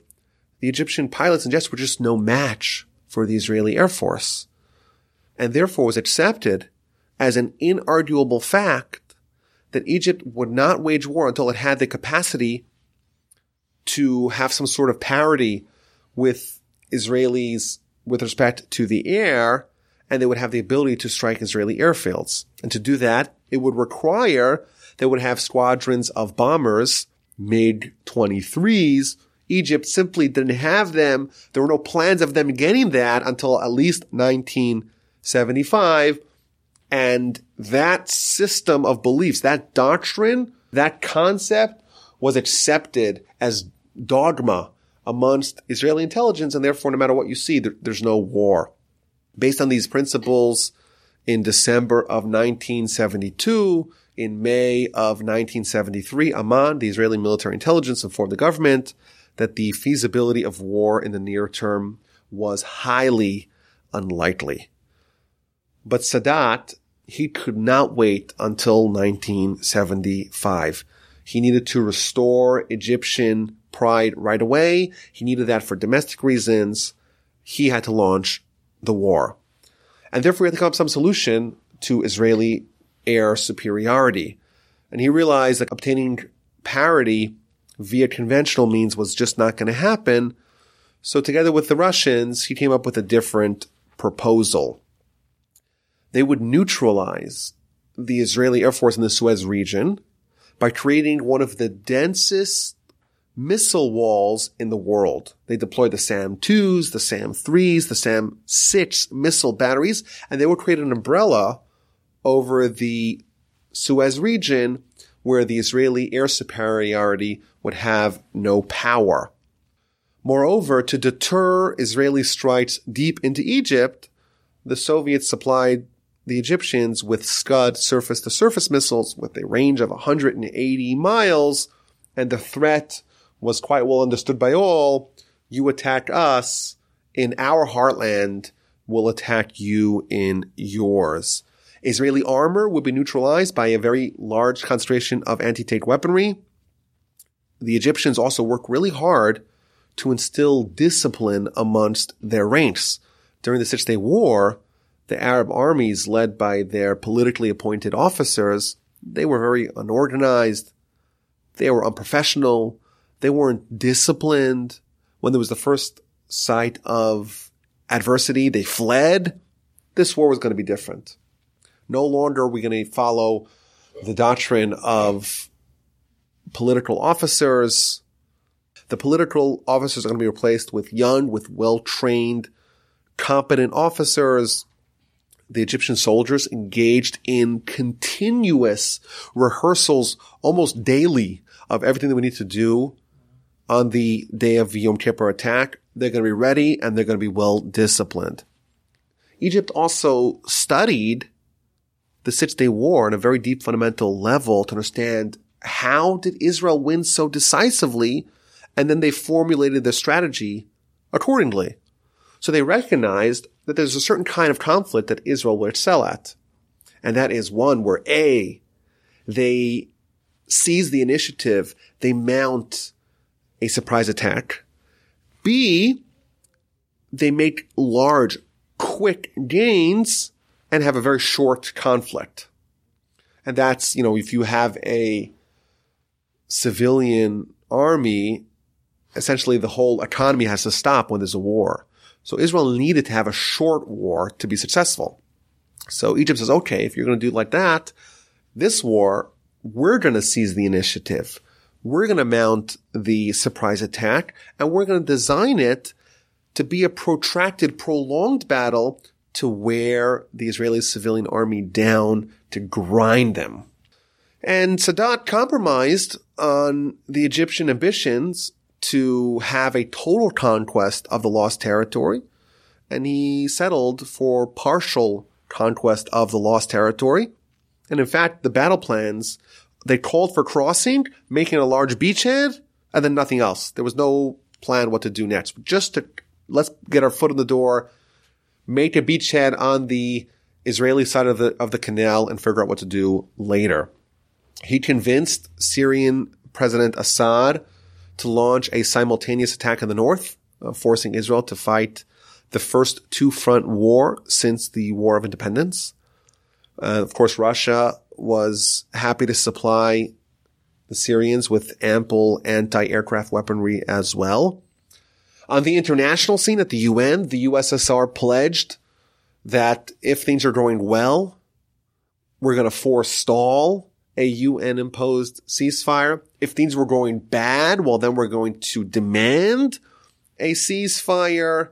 the Egyptian pilots and jets were just no match for the Israeli Air Force, and therefore was accepted as an inarguable fact that Egypt would not wage war until it had the capacity to have some sort of parity with Israelis with respect to the air, and they would have the ability to strike Israeli airfields. And to do that, it would require they would have squadrons of bombers, MiG 23s, Egypt simply didn't have them. There were no plans of them getting that until at least 1975. And that system of beliefs, that doctrine, that concept was accepted as dogma amongst Israeli intelligence. And therefore, no matter what you see, there, there's no war. Based on these principles, in December of 1972, in May of 1973, Aman, the Israeli military intelligence, informed the government that the feasibility of war in the near term was highly unlikely. But Sadat, he could not wait until 1975. He needed to restore Egyptian pride right away. He needed that for domestic reasons. He had to launch the war. And therefore, he had to come up with some solution to Israeli air superiority. And he realized that obtaining parity via conventional means was just not going to happen. So together with the Russians, he came up with a different proposal. They would neutralize the Israeli Air Force in the Suez region by creating one of the densest missile walls in the world. They deployed the SAM-2s, the SAM-3s, the SAM-6 missile batteries, and they would create an umbrella over the Suez region where the Israeli air superiority would have no power. Moreover, to deter Israeli strikes deep into Egypt, the Soviets supplied the Egyptians with Scud surface to surface missiles with a range of 180 miles, and the threat was quite well understood by all. You attack us in our heartland, we'll attack you in yours. Israeli armor would be neutralized by a very large concentration of anti-tank weaponry. The Egyptians also work really hard to instill discipline amongst their ranks. During the Six Day War, the Arab armies led by their politically appointed officers, they were very unorganized. They were unprofessional. They weren't disciplined. When there was the first sight of adversity, they fled. This war was going to be different. No longer are we going to follow the doctrine of political officers. The political officers are going to be replaced with young, with well-trained, competent officers. The Egyptian soldiers engaged in continuous rehearsals almost daily of everything that we need to do on the day of Yom Kippur attack. They're going to be ready and they're going to be well disciplined. Egypt also studied the Six Day War on a very deep fundamental level to understand how did Israel win so decisively? And then they formulated their strategy accordingly. So they recognized that there's a certain kind of conflict that Israel will excel at. And that is one where A, they seize the initiative, they mount a surprise attack. B, they make large, quick gains and have a very short conflict. And that's, you know, if you have a civilian army, essentially the whole economy has to stop when there's a war. So Israel needed to have a short war to be successful. So Egypt says, okay, if you're going to do it like that, this war, we're going to seize the initiative. We're going to mount the surprise attack and we're going to design it to be a protracted, prolonged battle to wear the Israeli civilian army down to grind them. And Sadat compromised on the Egyptian ambitions to have a total conquest of the lost territory, and he settled for partial conquest of the lost territory. And in fact, the battle plans, they called for crossing, making a large beachhead, and then nothing else. There was no plan what to do next. Just to, let's get our foot in the door, make a beachhead on the Israeli side of the, of the canal and figure out what to do later. He convinced Syrian President Assad to launch a simultaneous attack in the north, uh, forcing Israel to fight the first two front war since the War of Independence. Uh, of course, Russia was happy to supply the Syrians with ample anti-aircraft weaponry as well. On the international scene at the UN, the USSR pledged that if things are going well, we're going to forestall a UN imposed ceasefire. If things were going bad, well, then we're going to demand a ceasefire.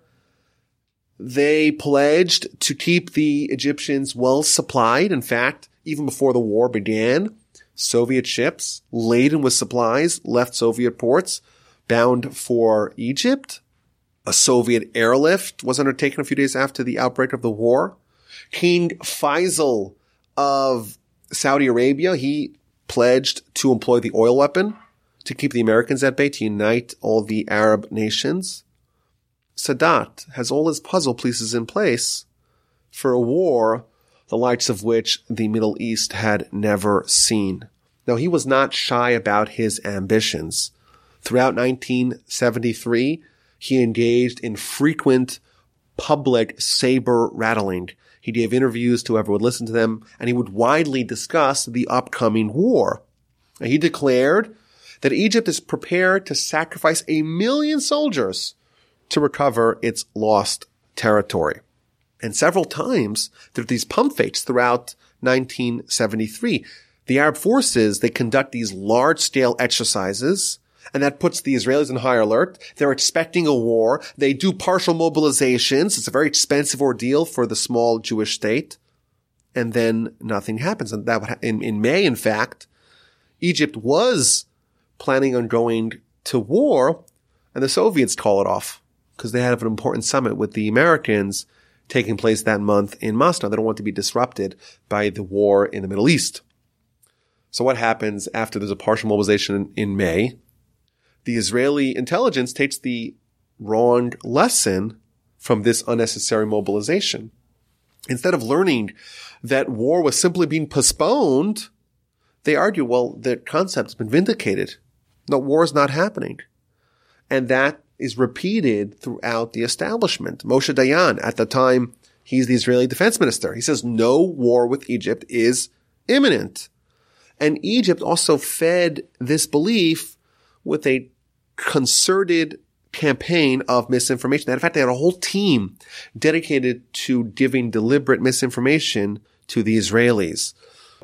They pledged to keep the Egyptians well supplied. In fact, even before the war began, Soviet ships laden with supplies left Soviet ports bound for Egypt. A Soviet airlift was undertaken a few days after the outbreak of the war. King Faisal of Saudi Arabia, he pledged to employ the oil weapon to keep the Americans at bay, to unite all the Arab nations. Sadat has all his puzzle pieces in place for a war the likes of which the Middle East had never seen. Now, he was not shy about his ambitions. Throughout 1973, he engaged in frequent public saber rattling. He gave interviews to whoever would listen to them, and he would widely discuss the upcoming war. He declared that Egypt is prepared to sacrifice a million soldiers to recover its lost territory. And several times there are these pump fakes throughout 1973. The Arab forces, they conduct these large scale exercises and that puts the Israelis in high alert. They're expecting a war. They do partial mobilizations. It's a very expensive ordeal for the small Jewish state. And then nothing happens. And that would, in, in May, in fact, Egypt was planning on going to war and the Soviets call it off because they have an important summit with the Americans taking place that month in Moscow. They don't want to be disrupted by the war in the Middle East. So what happens after there's a partial mobilization in, in May? the Israeli intelligence takes the wrong lesson from this unnecessary mobilization. Instead of learning that war was simply being postponed, they argue, well, the concept has been vindicated. No, war is not happening. And that is repeated throughout the establishment. Moshe Dayan, at the time, he's the Israeli defense minister. He says no war with Egypt is imminent. And Egypt also fed this belief with a concerted campaign of misinformation. In fact, they had a whole team dedicated to giving deliberate misinformation to the Israelis.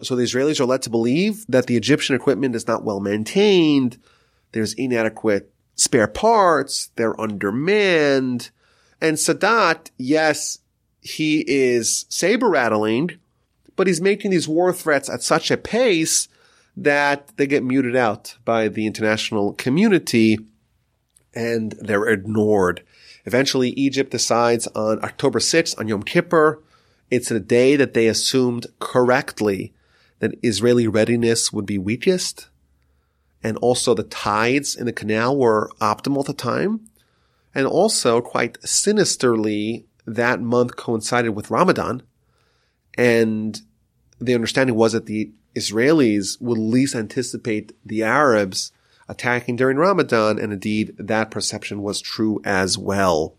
So the Israelis are led to believe that the Egyptian equipment is not well maintained. There's inadequate spare parts. They're undermanned. And Sadat, yes, he is saber rattling, but he's making these war threats at such a pace that they get muted out by the international community and they're ignored. Eventually, Egypt decides on October 6th, on Yom Kippur, it's a day that they assumed correctly that Israeli readiness would be weakest and also the tides in the canal were optimal at the time. And also, quite sinisterly, that month coincided with Ramadan. And the understanding was that the Israelis would least anticipate the Arabs attacking during Ramadan, and indeed that perception was true as well.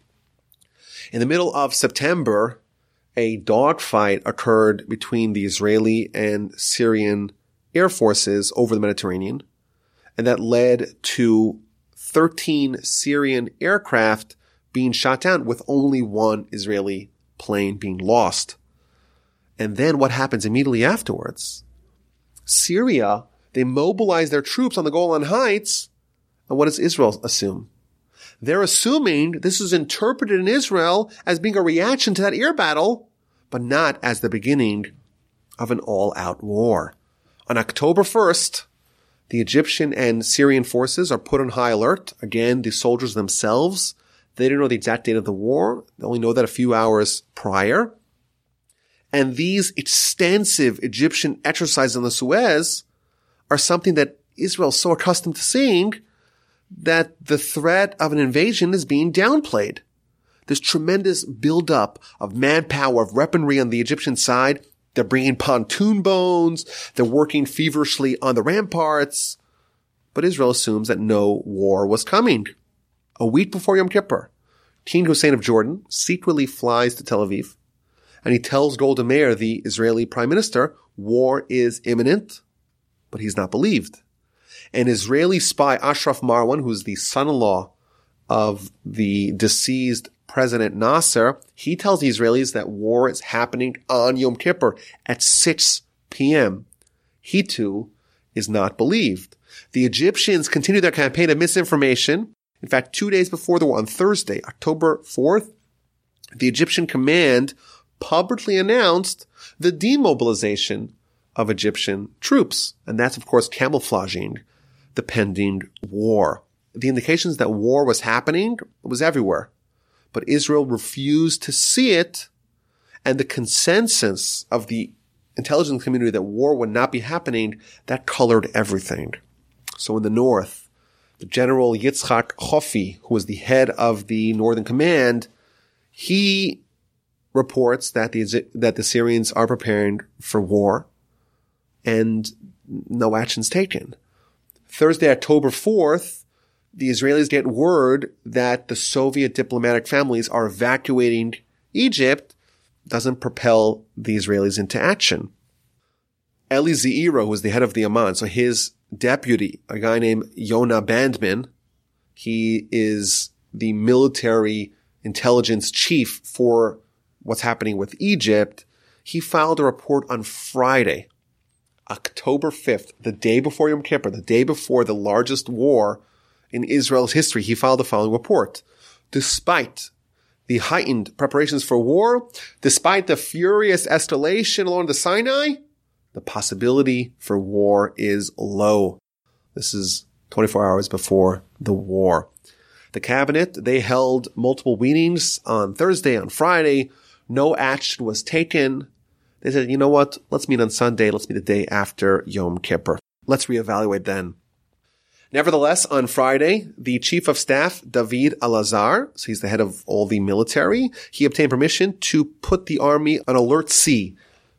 In the middle of September, a dogfight occurred between the Israeli and Syrian air forces over the Mediterranean, and that led to 13 Syrian aircraft being shot down with only one Israeli plane being lost. And then what happens immediately afterwards? Syria, they mobilize their troops on the Golan Heights. And what does Israel assume? They're assuming this is interpreted in Israel as being a reaction to that air battle, but not as the beginning of an all-out war. On October 1st, the Egyptian and Syrian forces are put on high alert. Again, the soldiers themselves, they don't know the exact date of the war. They only know that a few hours prior. And these extensive Egyptian exercises on the Suez are something that Israel is so accustomed to seeing that the threat of an invasion is being downplayed. This tremendous buildup of manpower, of weaponry on the Egyptian side. They're bringing pontoon bones. They're working feverishly on the ramparts. But Israel assumes that no war was coming. A week before Yom Kippur, King Hussein of Jordan secretly flies to Tel Aviv and he tells Golda Meir, the Israeli prime minister, war is imminent, but he's not believed. An Israeli spy, Ashraf Marwan, who's the son-in-law of the deceased President Nasser, he tells the Israelis that war is happening on Yom Kippur at 6 p.m. He too is not believed. The Egyptians continue their campaign of misinformation. In fact, two days before the war, on Thursday, October 4th, the Egyptian command publicly announced the demobilization of Egyptian troops. And that's, of course, camouflaging the pending war. The indications that war was happening was everywhere, but Israel refused to see it. And the consensus of the intelligence community that war would not be happening, that colored everything. So in the north, the General Yitzhak Chofi, who was the head of the Northern Command, he reports that the, that the Syrians are preparing for war and no actions taken. Thursday, October 4th, the Israelis get word that the Soviet diplomatic families are evacuating Egypt doesn't propel the Israelis into action. Eli Zeira, who was the head of the Aman, so his deputy, a guy named Yonah Bandman, he is the military intelligence chief for what's happening with Egypt, he filed a report on Friday, October 5th, the day before Yom Kippur, the day before the largest war in Israel's history. He filed the following report. Despite the heightened preparations for war, despite the furious escalation along the Sinai, the possibility for war is low. This is 24 hours before the war. The cabinet, they held multiple meetings on Thursday, on Friday, no action was taken. They said, you know what? Let's meet on Sunday. Let's meet the day after Yom Kippur. Let's reevaluate then. Nevertheless, on Friday, the chief of staff, David Elazar, so he's the head of all the military, he obtained permission to put the army on alert C,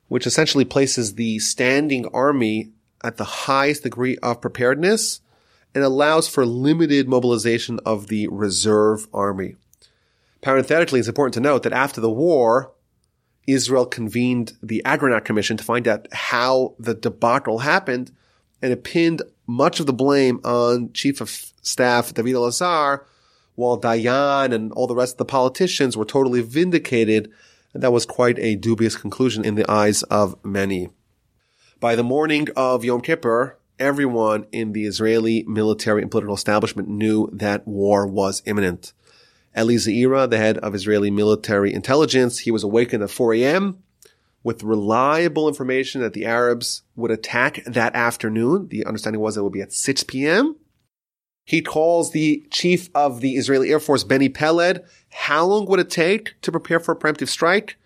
which essentially places the standing army at the highest degree of preparedness and allows for limited mobilization of the reserve army. Parenthetically, it's important to note that after the war, Israel convened the Agranat Commission to find out how the debacle happened, and it pinned much of the blame on Chief of Staff David Elazar, while Dayan and all the rest of the politicians were totally vindicated, and that was quite a dubious conclusion in the eyes of many. By the morning of Yom Kippur, everyone in the Israeli military and political establishment knew that war was imminent. Eli Zeira, the head of Israeli military intelligence, he was awakened at 4 a.m. with reliable information that the Arabs would attack that afternoon. The understanding was it would be at 6 p.m. He calls the chief of the Israeli Air Force, Benny Peled. How long would it take to prepare for a preemptive strike?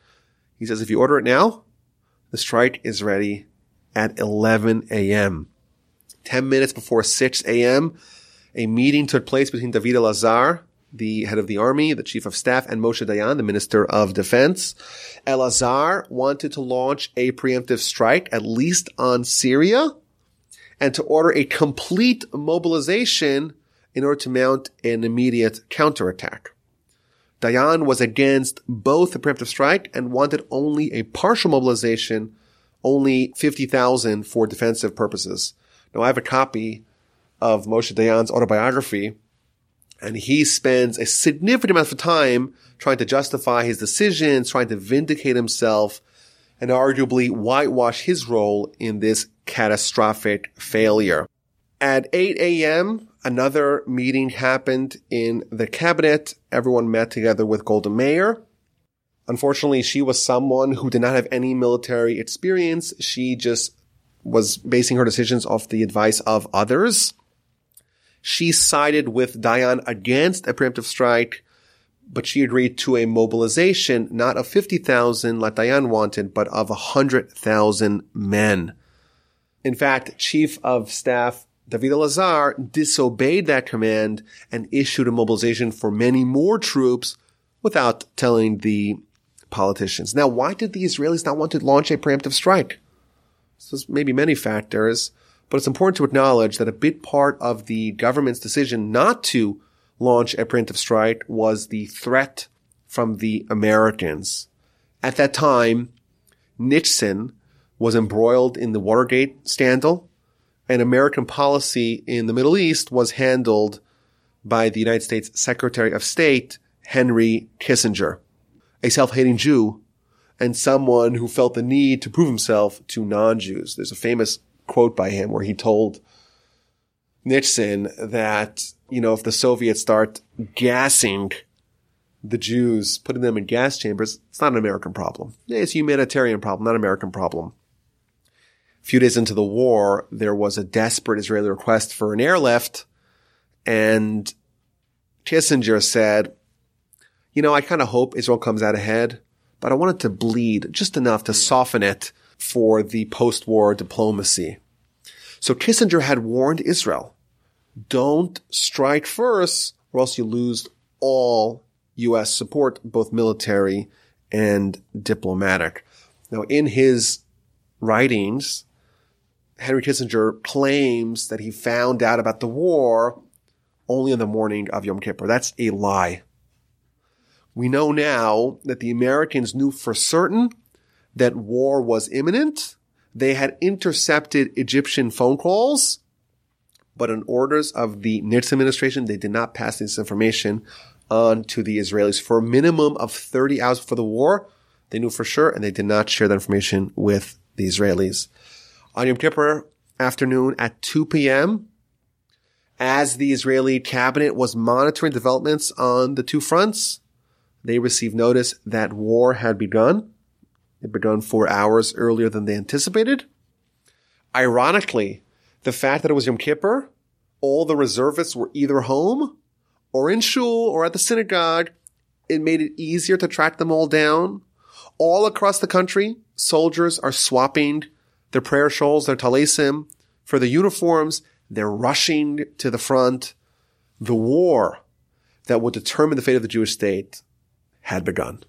He says, if you order it now, the strike is ready at 11 a.m. 10 minutes before 6 a.m., a meeting took place between David Elazar, the head of the army, the chief of staff, and Moshe Dayan, the minister of defense. Elazar wanted to launch a preemptive strike, at least on Syria, and to order a complete mobilization in order to mount an immediate counterattack. Dayan was against both the preemptive strike and wanted only a partial mobilization, only 50,000 for defensive purposes. Now I have a copy of Moshe Dayan's autobiography and he spends a significant amount of time trying to justify his decisions, trying to vindicate himself, and arguably whitewash his role in this catastrophic failure. At 8 a.m., another meeting happened in the cabinet. Everyone met together with Golda Meir. Unfortunately, she was someone who did not have any military experience. She just was basing her decisions off the advice of others. She sided with Dayan against a preemptive strike, but she agreed to a mobilization not of 50,000 like Dayan wanted, but of 100,000 men. In fact, Chief of Staff David Elazar disobeyed that command and issued a mobilization for many more troops without telling the politicians. Now, why did the Israelis not want to launch a preemptive strike? So there's maybe many factors. But it's important to acknowledge that a big part of the government's decision not to launch a preemptive strike was the threat from the Americans. At that time, Nixon was embroiled in the Watergate scandal, and American policy in the Middle East was handled by the United States Secretary of State, Henry Kissinger, a self-hating Jew and someone who felt the need to prove himself to non-Jews. There's a famous quote by him where he told Nixon that, you know, if the Soviets start gassing the Jews, putting them in gas chambers, it's not an American problem. It's a humanitarian problem, not an American problem. A few days into the war, there was a desperate Israeli request for an airlift, and Kissinger said, you know, I kind of hope Israel comes out ahead, but I want it to bleed just enough to soften it for the post-war diplomacy. So Kissinger had warned Israel, don't strike first or else you lose all U.S. support, both military and diplomatic. Now, in his writings, Henry Kissinger claims that he found out about the war only on the morning of Yom Kippur. That's a lie. We know now that the Americans knew for certain that war was imminent. They had intercepted Egyptian phone calls, but on orders of the Nixon administration, they did not pass this information on to the Israelis for a minimum of 30 hours before the war. They knew for sure, and they did not share that information with the Israelis. On Yom Kippur afternoon at 2 p.m., as the Israeli cabinet was monitoring developments on the two fronts, they received notice that war had begun. It begun four hours earlier than they anticipated. Ironically, the fact that it was Yom Kippur, all the reservists were either home or in shul or at the synagogue. It made it easier to track them all down. All across the country, soldiers are swapping their prayer shawls, their talisim for the uniforms. They're rushing to the front. The war that would determine the fate of the Jewish state had begun.